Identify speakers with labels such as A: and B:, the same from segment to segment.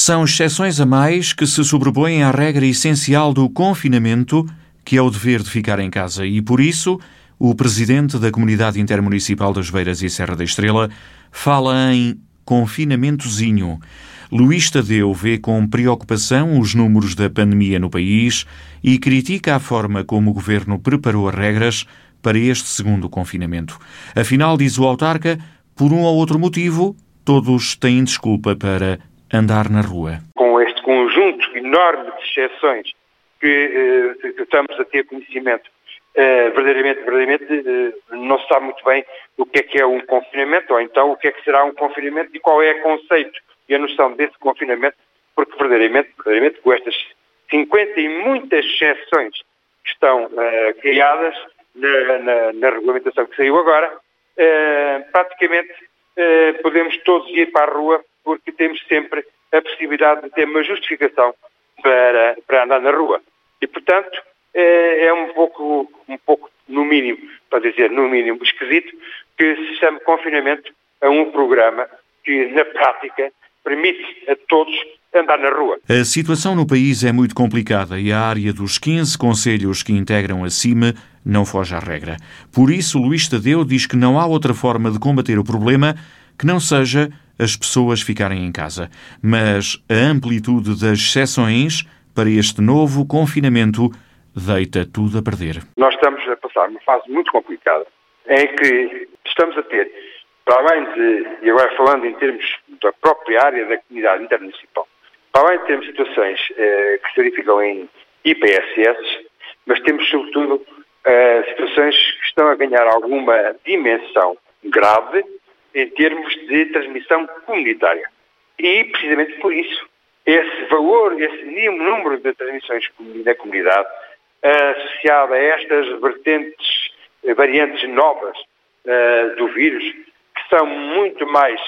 A: São exceções a mais que se sobrepõem à regra essencial do confinamento, que é o dever de ficar em casa, e por isso o presidente da Comunidade Intermunicipal das Beiras e Serra da Estrela fala em confinamentozinho. Luís Tadeu vê com preocupação os números da pandemia no país e critica a forma como o governo preparou as regras para este segundo confinamento. Afinal, diz o autarca, por um ou outro motivo, todos têm desculpa para andar na rua.
B: Com este conjunto enorme de exceções que, eh, que estamos a ter conhecimento, eh, verdadeiramente, verdadeiramente eh, não se sabe muito bem o que é que é um confinamento, ou então o que é que será um confinamento e qual é o conceito e a noção desse confinamento, porque verdadeiramente, verdadeiramente com estas 50 e muitas exceções que estão criadas na, na, na, regulamentação que saiu agora, praticamente podemos todos ir para a rua porque temos sempre a possibilidade de ter uma justificação para, para andar na rua. E, portanto, é um pouco, um pouco, no mínimo, para dizer no mínimo, esquisito, que se chame confinamento a um programa que, na prática, permite a todos andar na rua.
A: A situação no país é muito complicada e a área dos 15 conselhos que integram a CIME não foge à regra. Por isso, Luís Tadeu diz que não há outra forma de combater o problema que não seja as pessoas ficarem em casa. Mas a amplitude das exceções para este novo confinamento deita tudo a perder.
B: Nós estamos a passar uma fase muito complicada em que estamos a ter para além de, e agora falando em termos da própria área da comunidade intermunicipal, para além de termos situações eh, que se verificam em IPSS, mas temos sobretudo eh, situações que estão a ganhar alguma dimensão grave em termos de transmissão comunitária. E, precisamente por isso, esse valor, esse número de transmissões na comunidade, associado a estas vertentes, eh, variantes novas uh, do vírus, são muito mais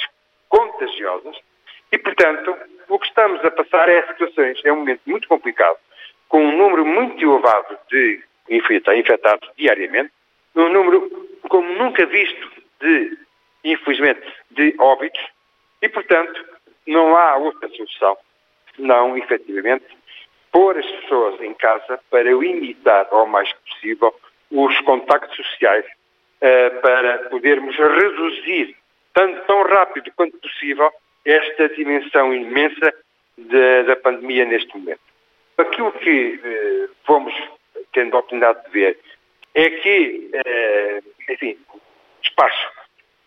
B: contagiosas e, portanto, o que estamos a passar é situações, é um momento muito complicado, com um número muito elevado de infectados diariamente, um número como nunca visto de, infelizmente, de óbitos, e, portanto, não há outra solução senão, efetivamente, pôr as pessoas em casa para limitar ao mais possível os contactos sociais uh, para podermos reduzir tanto tão rápido quanto possível esta dimensão imensa de, da pandemia neste momento. Aquilo que uh, fomos tendo a oportunidade de ver é que, uh, enfim, o despacho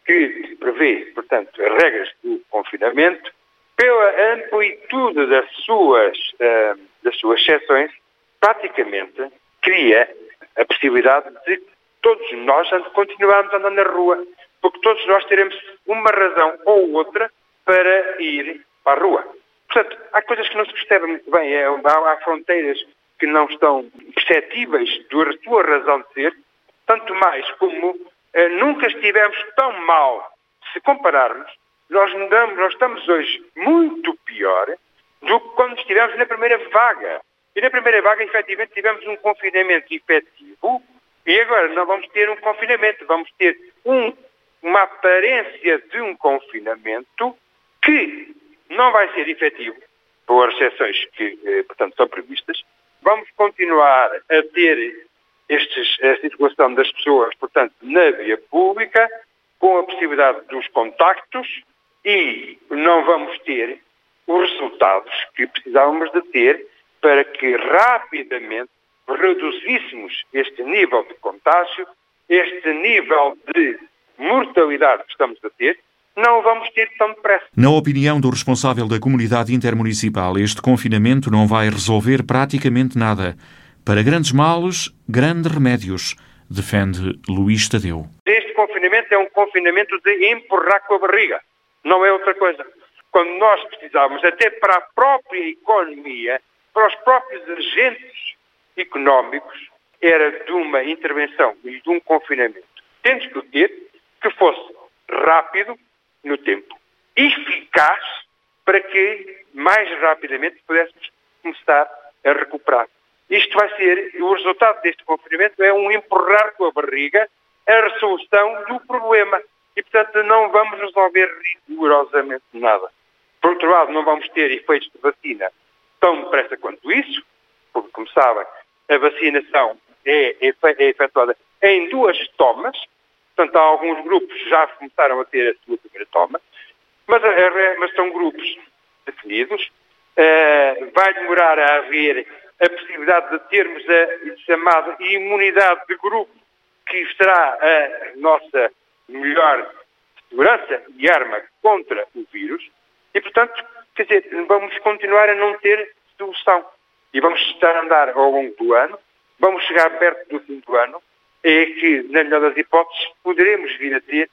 B: que prevê, portanto, as regras do confinamento, pela amplitude das suas, uh, das suas exceções, praticamente cria a possibilidade de todos nós continuarmos a andar na rua, porque todos nós teremos uma razão ou outra para ir para a rua. Portanto, há coisas que não se percebem muito bem, é, há, fronteiras que não estão perceptíveis da sua razão de ser, tanto mais como eh, nunca estivemos tão mal, se compararmos, nós, nós estamos hoje muito pior do que quando estivemos na primeira vaga. E na primeira vaga, efetivamente, tivemos um confinamento efetivo e agora não vamos ter um confinamento, vamos ter um, uma aparência de um confinamento que não vai ser efetivo, por exceções que, eh, portanto, são previstas. Vamos continuar a ter estes, a circulação das pessoas, portanto, na via pública, com a possibilidade dos contactos e não vamos ter os resultados que precisávamos de ter para que rapidamente reduzíssemos este nível de contágio, este nível de mortalidade que estamos a ter, não vamos ter tão depressa.
A: Na opinião do responsável da comunidade intermunicipal, este confinamento não vai resolver praticamente nada. Para grandes males, grandes remédios, defende Luís Tadeu.
B: Este confinamento é um confinamento de empurrar com a barriga, não é outra coisa. Quando nós precisávamos, até para a própria economia, para os próprios agentes económicos era de uma intervenção e de um confinamento, temos que ter que fosse rápido no tempo, eficaz para que mais rapidamente pudéssemos começar a recuperar. Isto vai ser, o resultado deste confinamento é um empurrar com a barriga a resolução do problema. E, portanto, não vamos resolver rigorosamente nada. Por outro lado, não vamos ter efeitos de vacina tão depressa quanto isso, porque, como sabem, a vacinação é, é, efetuada em duas tomas, portanto, há alguns grupos que já começaram a ter a sua primeira toma, mas, mas são grupos definidos. Uh, vai demorar a haver a possibilidade de termos a chamada imunidade de grupo, que será a nossa melhor segurança e arma contra o vírus. E, portanto, quer dizer, vamos continuar a não ter solução. E vamos estar a andar ao longo do ano, vamos chegar perto do fim do ano, é que, na melhor das hipóteses, poderemos vir a ter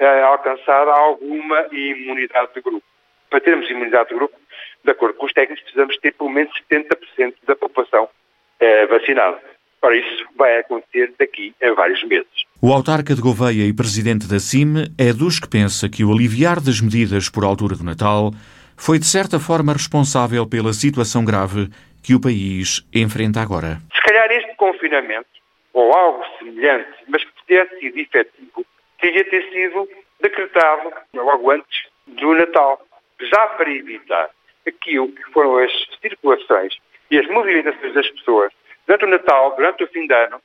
B: uh, alcançado alguma imunidade de grupo. Para termos imunidade de grupo, de acordo com os técnicos, precisamos ter pelo menos 70% da população uh, vacinada. Ora, isso vai acontecer daqui a vários meses.
A: O autarca de Gouveia e presidente da CIM é dos que pensa que o aliviar das medidas por altura do Natal foi, de certa forma, responsável pela situação grave que o país enfrenta agora.
B: Se calhar este confinamento, ou algo semelhante, mas que tivesse sido efetivo, teria ter sido decretado logo antes do Natal, já para evitar aquilo que foram as circulações e as movimentações das pessoas durante o Natal, durante o fim de ano,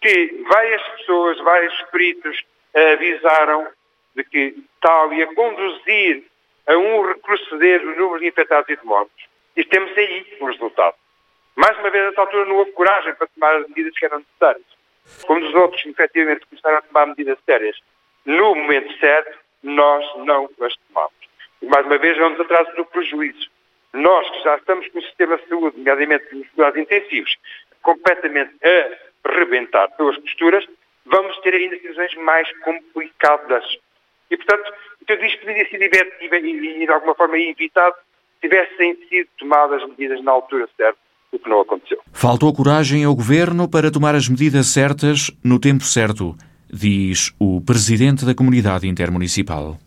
B: que várias pessoas, vários peritos avisaram de que tal ia conduzir a um retroceder do número de infectados e de mortos. E temos aí o resultado. Mais uma vez, nessa altura, não houve coragem para tomar as medidas que eram necessárias. Como os outros, efetivamente, começaram a tomar medidas sérias no momento certo, nós não as tomamos. E, mais uma vez, vamos atrás do prejuízo. Nós, que já estamos com o sistema de saúde, nomeadamente nos cuidados intensivos, completamente a rebentar pelas costuras, vamos ter ainda situações mais complicadas. E, portanto, tudo isto poderia ser de alguma forma evitado se tivessem sido tomadas medidas na altura certa, o que não aconteceu.
A: Faltou coragem ao Governo para tomar as medidas certas no tempo certo, diz o Presidente da Comunidade Intermunicipal.